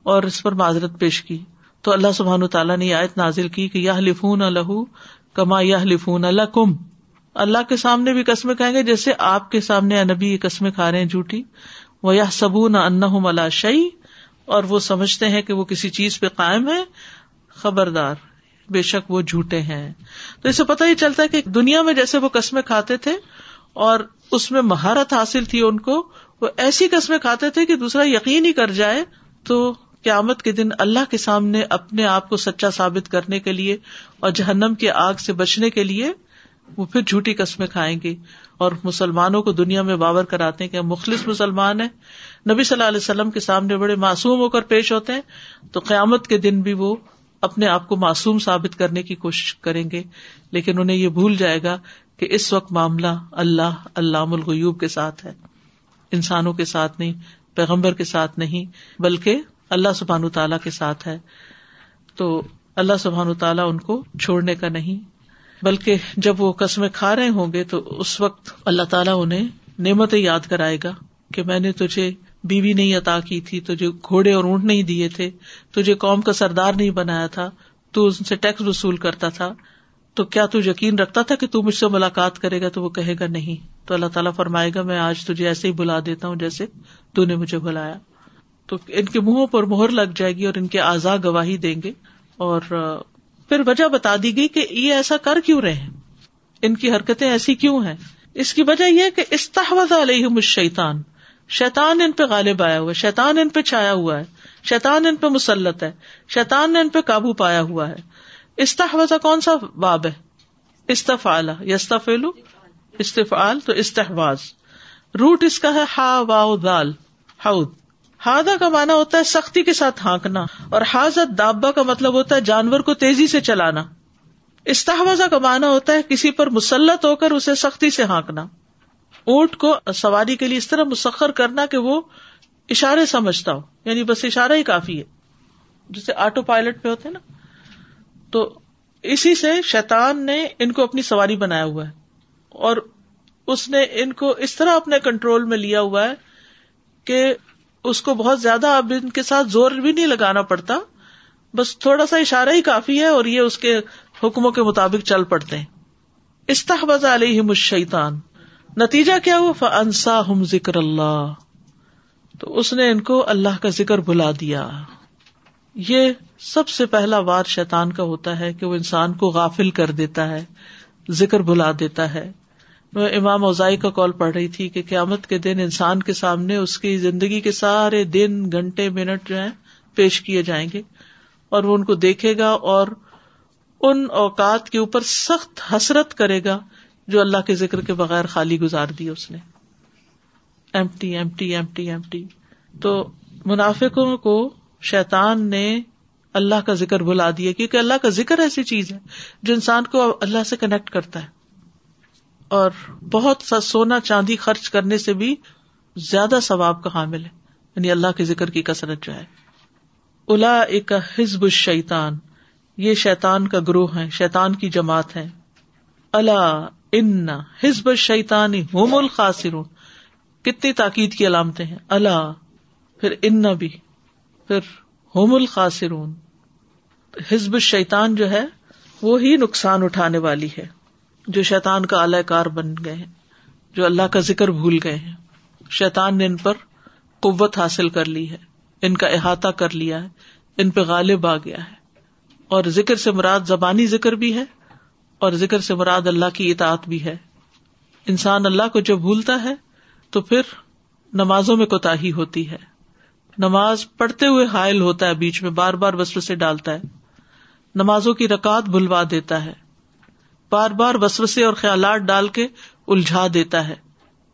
Speaker 1: اور اس پر معذرت پیش کی۔ تو اللہ سبحان تعالیٰ نے آیت نازل کی کہ یہ لفون الح کما یہ لفون اللہ کم اللہ کے سامنے بھی قسمیں کہیں گے جیسے آپ کے سامنے نبی یہ قسمیں کھا رہے ہیں جھوٹی۔ وہ یہ سبون ان اللہ شعی اور وہ سمجھتے ہیں کہ وہ کسی چیز پہ قائم ہے خبردار، بے شک وہ جھوٹے ہیں۔ تو اسے پتہ ہی چلتا ہے کہ دنیا میں جیسے وہ قسمیں کھاتے تھے اور اس میں مہارت حاصل تھی ان کو، وہ ایسی قسمیں کھاتے تھے کہ دوسرا یقین ہی کر جائے تو قیامت کے دن اللہ کے سامنے اپنے آپ کو سچا ثابت کرنے کے لیے اور جہنم کی آگ سے بچنے کے لیے وہ پھر جھوٹی قسمیں کھائیں گے اور مسلمانوں کو دنیا میں باور کراتے ہیں کہ مخلص مسلمان ہیں۔ نبی صلی اللہ علیہ وسلم کے سامنے بڑے معصوم ہو کر پیش ہوتے ہیں۔ تو قیامت کے دن بھی وہ اپنے آپ کو معصوم ثابت کرنے کی کوشش کریں گے۔ لیکن انہیں یہ بھول جائے گا کہ اس وقت معاملہ اللہ اللہ الغیوب کے ساتھ ہے۔ انسانوں کے ساتھ نہیں، پیغمبر کے ساتھ نہیں، بلکہ اللہ سبحان تعالیٰ کے ساتھ ہے، تو اللہ سبحان تعالیٰ ان کو چھوڑنے کا نہیں۔ بلکہ جب وہ قسمیں کھا رہے ہوں گے تو اس وقت اللہ تعالیٰ انہیں نعمتیں یاد کرائے گا کہ میں نے تجھے بیوی نہیں عطا کی تھی، تجھے گھوڑے اور اونٹ نہیں دیے تھے، تجھے قوم کا سردار نہیں بنایا تھا، تو ان سے ٹیکس وصول کرتا تھا۔ تو کیا تو یقین رکھتا تھا کہ تو مجھ سے ملاقات کرے گا تو وہ کہے گا نہیں۔ تو اللہ تعالیٰ فرمائے گا، میں آج تجھے ایسے ہی بلا دیتا ہوں جیسے تو نے مجھے بلایا۔ تو ان کے منہوں پر مہر لگ جائے گی اور ان کے آزاد گواہی دیں گے اور پھر وجہ بتا دی گئی کہ یہ ایسا کر کیوں رہے ہیں؟ ان کی حرکتیں ایسی کیوں ہیں؟ اس کی وجہ یہ کہ استحوذ علیہ شیتان شیتان ان پہ غالب آیا ہوا ہے شیتان ان پہ چھایا ہوا ہے شیتان ان پہ مسلط ہے شیتان نے ان پہ قابو پایا ہوا ہے۔ استحوذ کون سا باب ہے؟ استفال یستفیلو استفال تو استحواز۔ روٹ اس کا ہے ہا، واؤ دال ہاؤد ہادا کا مانا ہوتا ہے سختی کے ساتھ ہانکنا اور حاضت دابا کا مطلب ہوتا ہے جانور کو تیزی سے چلانا۔ استحوذہ کا مانا ہوتا ہے کسی پر مسلط ہو کر اسے سختی سے ہانکنا۔ اونٹ کو سواری کے لیے اس طرح مسخر کرنا کہ وہ اشارے سمجھتا ہو یعنی بس اشارہ ہی کافی ہے۔ جسے آٹو پائلٹ پہ ہوتے نا۔ تو اسی سے شیتان نے ان کو اپنی سواری بنایا ہوا ہے۔ اور اس نے ان کو اس طرح اپنے کنٹرول میں لیا ہوا ہے کہ اس کو بہت زیادہ اب ان کے ساتھ زور بھی نہیں لگانا پڑتا۔ بس تھوڑا سا اشارہ ہی کافی ہے اور یہ اس کے حکموں کے مطابق چل پڑتے ہیں۔ استحبذ علیہم الشیطان۔ نتیجہ کیا ہوا؟ فانسا ہم ذکر اللہ۔ تو اس نے ان کو اللہ کا ذکر بلا دیا۔ یہ سب سے پہلا وار شیطان کا ہوتا ہے کہ وہ انسان کو غافل کر دیتا ہے، ذکر بلا دیتا ہے۔ میں امام اوزائی کا کال پڑھ رہی تھی کہ قیامت کے دن انسان کے سامنے اس کی زندگی کے سارے دن، گھنٹے، منٹ جو ہے پیش کیے جائیں گے اور وہ ان کو دیکھے گا اور ان اوقات کے اوپر سخت حسرت کرے گا جو اللہ کے ذکر کے بغیر خالی گزار دی اس نے۔ M T M T M T M T تو منافقوں کو شیتان نے اللہ کا ذکر بلا دیا کیونکہ اللہ کا ذکر ایسی چیز ہے جو انسان کو اللہ سے کنیکٹ کرتا ہے۔ اور بہت سا سونا چاندی خرچ کرنے سے بھی زیادہ ثواب کا حامل ہے یعنی اللہ کے ذکر کی کثرت جو ہے۔ الا ایک حزب الشیطان، یہ شیتان کا گروہ ہے شیتان کی جماعت ہے اللہ ان ہزب شیتانی ہوم الخاصر کتنی تاکید کی علامتیں ہیں۔ اللہ پھر ان بھی، پھر ہوم الخاصرون ہزب شیتان جو ہے، وہ ہی نقصان اٹھانے والی ہے۔ جو شیتان کا اعلی کار بن گئے ہیں، جو اللہ کا ذکر بھول گئے ہیں۔ شیتان نے ان پر قوت حاصل کر لی ہے، ان کا احاطہ کر لیا ہے، ان پہ غالب آ گیا ہے۔ اور ذکر سے مراد زبانی ذکر بھی ہے، اور ذکر سے مراد اللہ کی اطاعت بھی ہے۔ انسان اللہ کو جب بھولتا ہے، تو پھر نمازوں میں کوتا ہی ہوتی ہے۔ نماز پڑھتے ہوئے حائل ہوتا ہے، بیچ میں بار بار وسو سے ڈالتا ہے۔ نمازوں کی رکعت بھلوا دیتا ہے۔ بار بار وسوسے اور خیالات ڈال کے الجھا دیتا ہے۔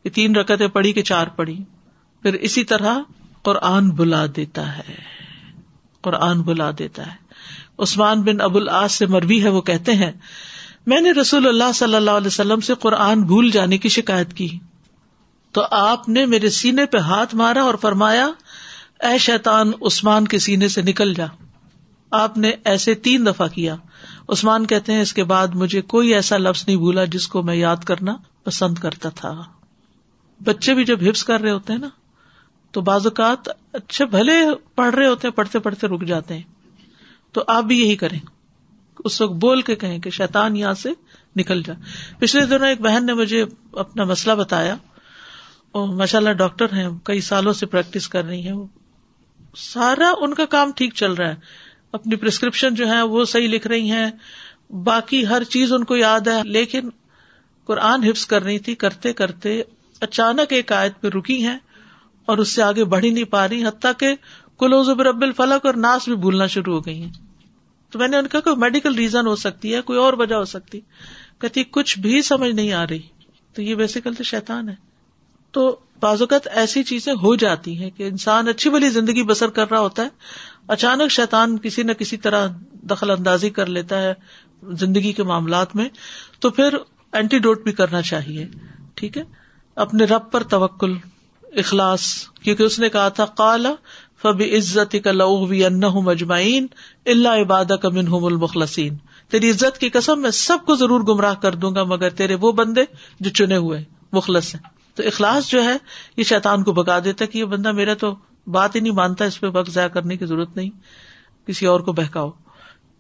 Speaker 1: کہ تین رکتیں پڑھی کہ چار پڑھی۔ پھر اسی طرح قرآن بلا دیتا ہے۔ قرآن بلا دیتا ہے۔ عثمان بن ابو العاص سے مربی ہے، وہ کہتے ہیں، میں نے رسول اللہ صلی اللہ علیہ وسلم سے قرآن بھول جانے کی شکایت کی۔ تو آپ نے میرے سینے پہ ہاتھ مارا اور فرمایا، اے شیطان، عثمان کے سینے سے نکل جا۔ آپ نے ایسے تین دفعہ کیا۔ عثمان کہتے ہیں اس کے بعد مجھے کوئی ایسا لفظ نہیں بھولا جس کو میں یاد کرنا پسند کرتا تھا۔ بچے بھی جب ہپس کر رہے ہوتے ہیں نا، تو بعض اوقات اچھے بھلے پڑھ رہے ہوتے ہیں، پڑھتے پڑھتے رک جاتے ہیں۔ تو آپ بھی یہی کریں۔ اس وقت بول کے کہیں کہ شیتان یہاں سے نکل جا۔ پچھلے دنوں ایک بہن نے مجھے اپنا مسئلہ بتایا۔ ماشاء اللہ ڈاکٹر ہیں، کئی سالوں سے پریکٹس کر رہی ہیں۔ سارا ان کا کام ٹھیک چل رہا ہے۔ اپنی پرسکرپشن جو ہے وہ صحیح لکھ رہی ہیں۔ باقی ہر چیز ان کو یاد ہے۔ لیکن قرآن حفظ کر رہی تھی، کرتے کرتے اچانک ایک آیت پہ رکی ہیں اور اس سے آگے بڑھ ہی نہیں پا رہی، حتیٰ کہ کلوز رب الفلق اور ناس بھی بھولنا شروع ہو گئی ہیں۔ تو میں نے ان کا کوئی میڈیکل ریزن ہو سکتی ہے، کوئی اور وجہ ہو سکتی۔ کہتی، کچھ بھی سمجھ نہیں آ رہی۔ تو یہ بیسیکل تو شیتان ہے۔ تو بعض اوقات ایسی چیزیں ہو جاتی ہیں کہ انسان اچھی بلی زندگی بسر کر رہا ہوتا ہے اچانک شیتان کسی نہ کسی طرح دخل اندازی کر لیتا ہے زندگی کے معاملات میں، تو پھر اینٹی ڈوٹ بھی کرنا چاہیے، ٹھیک ہے؟ اپنے رب پر توکل، اخلاص، کیونکہ اس نے کہا تھا کالا فب عزت کا لو ان مجمعین اللہ عبادہ کا منہم المخلسین تیری عزت کی قسم میں سب کو ضرور گمراہ کر دوں گا، مگر تیرے وہ بندے جو چنے ہوئے مخلص ہیں۔ تو اخلاص جو ہے، یہ شیطان کو بگا دیتا کہ یہ بندہ میرا تو بات ہی نہیں مانتا، اس پہ وقت ضائع کرنے کی ضرورت نہیں، کسی اور کو بہکاؤ۔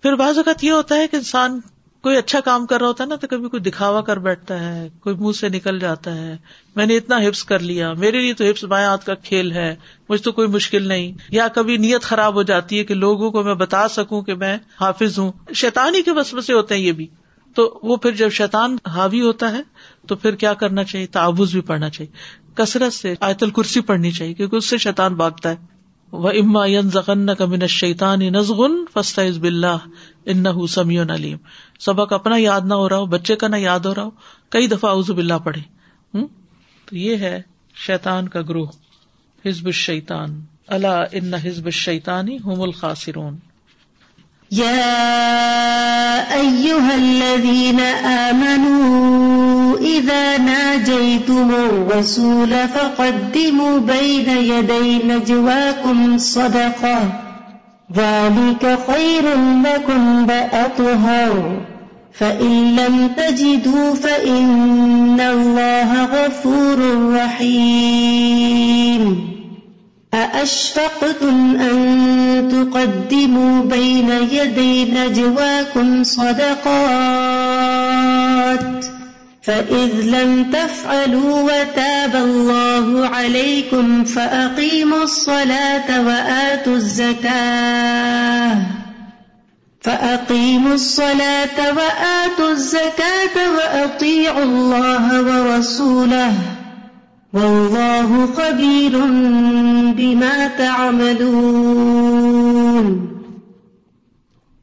Speaker 1: پھر بعض اوقات یہ ہوتا ہے کہ انسان کوئی اچھا کام کر رہا ہوتا ہے نا، تو کبھی کوئی دکھاوا کر بیٹھتا ہے، کوئی منہ سے نکل جاتا ہے، میں نے اتنا ہپس کر لیا، میرے لیے تو ہپس بائیں ہاتھ کا کھیل ہے، مجھ تو کوئی مشکل نہیں۔ یا کبھی نیت خراب ہو جاتی ہے کہ لوگوں کو میں بتا سکوں کہ میں حافظ ہوں۔ شیتانی کے بس بسے ہوتے ہیں یہ بھی۔ تو وہ پھر جب شیتان حاوی ہوتا ہے، تو پھر کیا کرنا چاہیے؟ تعوض بھی پڑھنا چاہیے۔ کثرت سے آیت الکرسی پڑھنی چاہیے کیونکہ اس سے شیتان بھاگتا ہے۔ وہ اما ذخن کمن شیتان نزغن فستا عزب اللہ ان سمیع علیم سبق اپنا یاد نہ ہو رہا ہو، بچے کا نہ یاد ہو رہا ہو، کئی دفعہ عزب اللہ پڑھے تو یہ ہے شیتان کا گروہ ہزب الشیطان۔ اللہ ان ہزب الشیطانی هم الخاسرون۔
Speaker 3: يا أيها الذين آمنوا إذا ناجيتم الرسول فقدموا بين يدي نجواكم صدقة. ذلك خير لكم بأطهر فإن لم تجدوا فإن الله غفور رحيم. أأشفقتم أن تقدموا بين يدي نجواكم صدقات؟ فإذ لم تفعلوا وتاب الله عليكم فأقيموا الصلاة وآتوا الزكاة فأقيموا الصلاة وآتوا الزكاة وأطيعوا الله ورسوله واللہ خبیر بما تعملون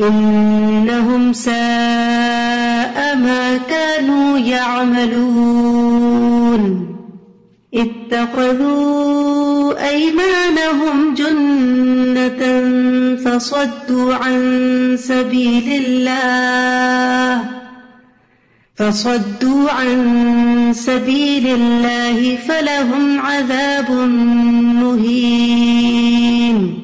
Speaker 3: إنهم ساء ما كانوا يعملون. اتخذوا أيمانهم جنة فصدوا عن سبيل الله. فصدوا عن سبيل الله فلهم عذاب مهين.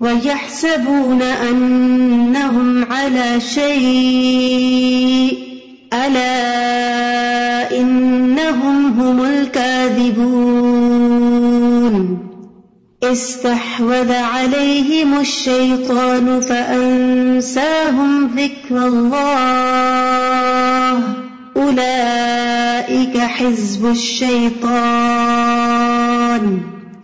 Speaker 3: ويحسبون أنهم على شيء ألا إنهم هم الكاذبون استحوذ عليهم الشيطان فأنساهم ذكر الله أولئك حزب الشيطان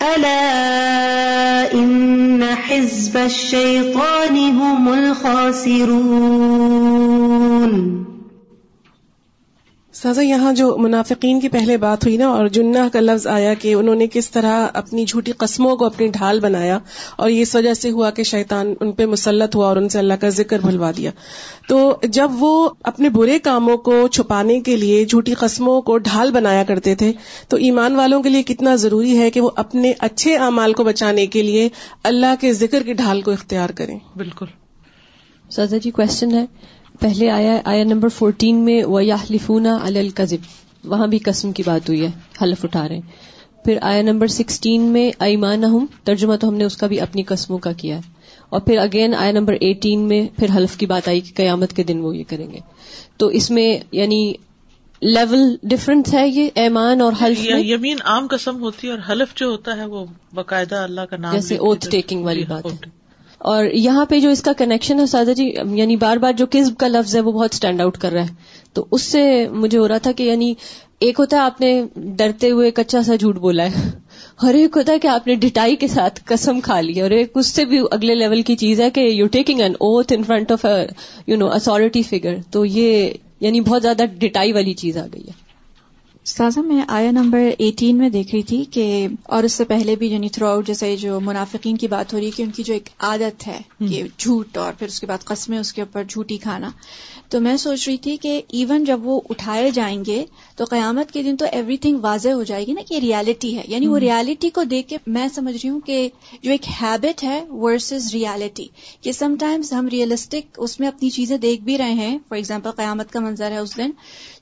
Speaker 3: ألا إن حزب الشيطان هم الخاسرون.
Speaker 4: سازا یہاں جو منافقین کی پہلے بات ہوئی نا اور جنہ کا لفظ آیا کہ انہوں نے کس طرح اپنی جھوٹی قسموں کو اپنی ڈھال بنایا اور یہ اس وجہ سے ہوا کہ شیطان ان پہ مسلط ہوا اور ان سے اللہ کا ذکر بھلوا دیا۔ تو جب وہ اپنے برے کاموں کو چھپانے کے لیے جھوٹی قسموں کو ڈھال بنایا کرتے تھے تو ایمان والوں کے لیے کتنا ضروری ہے کہ وہ اپنے اچھے اعمال کو بچانے کے لیے اللہ کے ذکر کی ڈھال کو اختیار کریں۔
Speaker 1: بالکل۔
Speaker 2: سازا جی کوشچن ہے۔ پہلے آیا آیا نمبر فورٹین میں وہ یا لفونا القزب وہاں بھی قسم کی بات ہوئی ہے حلف اٹھا رہے پھر آیا نمبر سکسٹین میں ایمان ہوں ترجمہ تو ہم نے اس کا بھی اپنی قسموں کا کیا ہے۔ اور پھر اگین آیا نمبر ایٹین میں پھر حلف کی بات آئی کہ قیامت کے دن وہ یہ کریں گے۔ تو اس میں یعنی لیول ڈفرنٹ ہے یہ ایمان اور حلف
Speaker 1: یمین عام قسم ہوتی ہے اور حلف جو ہوتا ہے وہ باقاعدہ اللہ کا نام
Speaker 2: جیسے اوتھ ٹیکنگ والی بات ہے۔ اور یہاں پہ جو اس کا کنیکشن ہے سادہ جی یعنی بار بار جو کسب کا لفظ ہے وہ بہت اسٹینڈ آؤٹ کر رہا ہے۔ تو اس سے مجھے ہو رہا تھا کہ یعنی ایک ہوتا ہے آپ نے ڈرتے ہوئے کچا سا جھوٹ بولا ہے، اور ایک ہوتا ہے کہ آپ نے ڈٹائی کے ساتھ قسم کھا لی اور ایک اس سے بھی اگلے لیول کی چیز ہے کہ you taking an oath in front of you know authority figure تو یہ یعنی بہت زیادہ ڈٹائی والی چیز آ گئی ہے۔
Speaker 5: سازا میں آیا نمبر ایٹین میں دیکھ رہی تھی کہ اور اس سے پہلے بھی یعنی تھرو آؤٹ جیسے جو منافقین کی بات ہو رہی ہے کہ ان کی جو ایک عادت ہے کہ جھوٹ اور پھر اس کے بعد قسمیں اس کے اوپر جھوٹی کھانا۔ تو میں سوچ رہی تھی کہ ایون جب وہ اٹھائے جائیں گے تو قیامت کے دن تو ایوری تھنگ واضح ہو جائے گی نا کہ یہ ریالٹی ہے۔ یعنی وہ ریالٹی کو دیکھ کے میں سمجھ رہی ہوں کہ جو ایک ہیبٹ ہے ورسز ریالٹی کہ سم ٹائمز ہم ریئلسٹک اس میں اپنی چیزیں دیکھ بھی رہے ہیں۔ فار ایگزامپل قیامت کا منظر ہے اس دن۔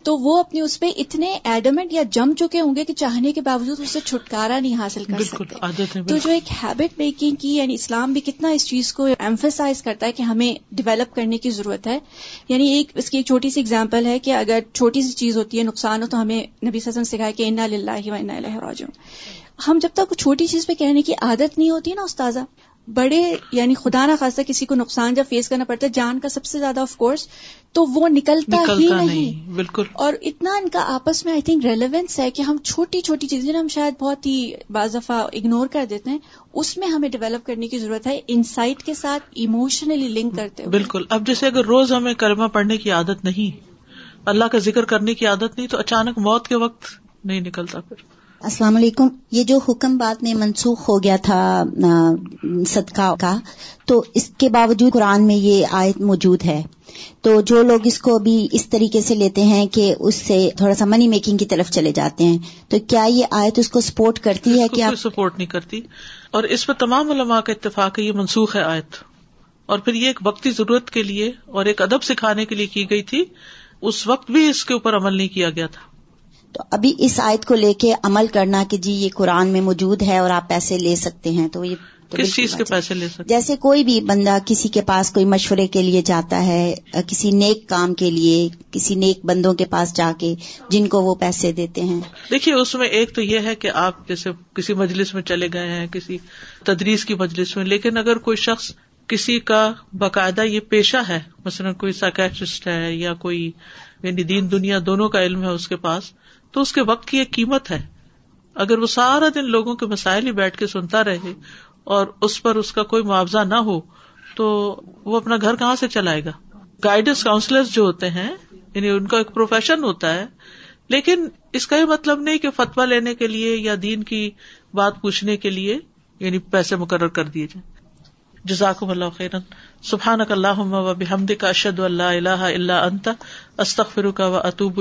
Speaker 5: تو وہ اپنی اس پہ اتنے ایڈمنٹ یا جم چکے ہوں گے کہ چاہنے کے باوجود اسے چھٹکارا نہیں حاصل کر سکتے۔ تو جو ایک ہیبٹ میکنگ کی یعنی اسلام بھی کتنا اس چیز کو ایمفیسائز کرتا ہے کہ ہمیں ڈیولپ کرنے کی ضرورت ہے۔ یعنی ایک اس کی ایک چھوٹی سی اگزامپل ہے کہ اگر چھوٹی سی چیز ہوتی ہے نقصان ہو تو ہمیں نبی سسن سکھائے کہ انا للہ و انا راجعون۔ ہم جب تک چھوٹی چیز پہ کہنے کی عادت نہیں ہوتی نا استاذہ بڑے یعنی خدا نہ خاصا کسی کو نقصان جب فیس کرنا پڑتا ہے جان کا سب سے زیادہ آف کورس تو وہ نکلتا, ہی نہیں۔
Speaker 1: بالکل۔
Speaker 5: اور اتنا ان کا آپس میں آئی تھنک ریلیونس ہے کہ ہم چھوٹی چھوٹی چیزیں ہم شاید بہت ہی بعض دفعہ اگنور کر دیتے ہیں اس میں ہمیں ڈیولپ کرنے کی ضرورت ہے انسائٹ کے ساتھ ایموشنلی لنک کرتے
Speaker 1: ہیں بالکل۔ اب جیسے اگر روز ہمیں کرما پڑھنے کی عادت نہیں اللہ کا ذکر کرنے کی عادت نہیں تو اچانک موت کے وقت نہیں نکلتا پھر۔
Speaker 6: السلام علیکم. یہ جو حکم بعد میں منسوخ ہو گیا تھا صدقہ کا تو اس کے باوجود قرآن میں یہ آیت موجود ہے۔ تو جو لوگ اس کو بھی اس طریقے سے لیتے ہیں کہ اس سے تھوڑا سا منی میکنگ کی طرف چلے جاتے ہیں تو کیا یہ آیت اس کو سپورٹ کرتی ہے
Speaker 1: کیا سپورٹ نہیں کرتی۔ اور اس پہ تمام علماء کا اتفاق ہے یہ منسوخ ہے آیت۔ اور پھر یہ ایک وقتی ضرورت کے لیے اور ایک ادب سکھانے کے لیے کی گئی تھی اس وقت بھی اس کے اوپر عمل نہیں کیا گیا تھا۔
Speaker 6: تو ابھی اس آیت کو لے کے عمل کرنا کہ جی یہ قرآن میں موجود ہے اور آپ پیسے لے سکتے ہیں تو یہ
Speaker 1: کس چیز کے پیسے لے سکتے
Speaker 6: جیسے کوئی بھی بندہ کسی کے پاس کوئی مشورے کے لیے جاتا ہے کسی نیک کام کے لیے کسی نیک بندوں کے پاس جا کے جن کو وہ پیسے دیتے ہیں۔
Speaker 1: دیکھیے اس میں ایک تو یہ ہے کہ آپ جیسے کسی مجلس میں چلے گئے ہیں کسی تدریس کی مجلس میں لیکن اگر کوئی شخص کسی کا باقاعدہ یہ پیشہ ہے مثلاً کوئی سائکٹرسٹ ہے یا کوئی یعنی دین دنیا دونوں کا علم ہے اس کے پاس تو اس کے وقت کی ایک قیمت ہے۔ اگر وہ سارا دن لوگوں کے مسائل ہی بیٹھ کے سنتا رہے اور اس پر اس کا کوئی معاوضہ نہ ہو، تو وہ اپنا گھر کہاں سے چلائے گا؟ گائیڈنس کاؤنسلر جو ہوتے ہیں یعنی ان کا ایک پروفیشن ہوتا ہے۔ لیکن اس کا یہ مطلب نہیں کہ فتوا لینے کے لیے یا دین کی بات پوچھنے کے لیے یعنی پیسے مقرر کر دیے جائیں۔ جزاکم اللہ خیرن۔ سبحان اللہ و بحمد کا اشد اللہ اللہ اللہ انت استخر کا و اطوب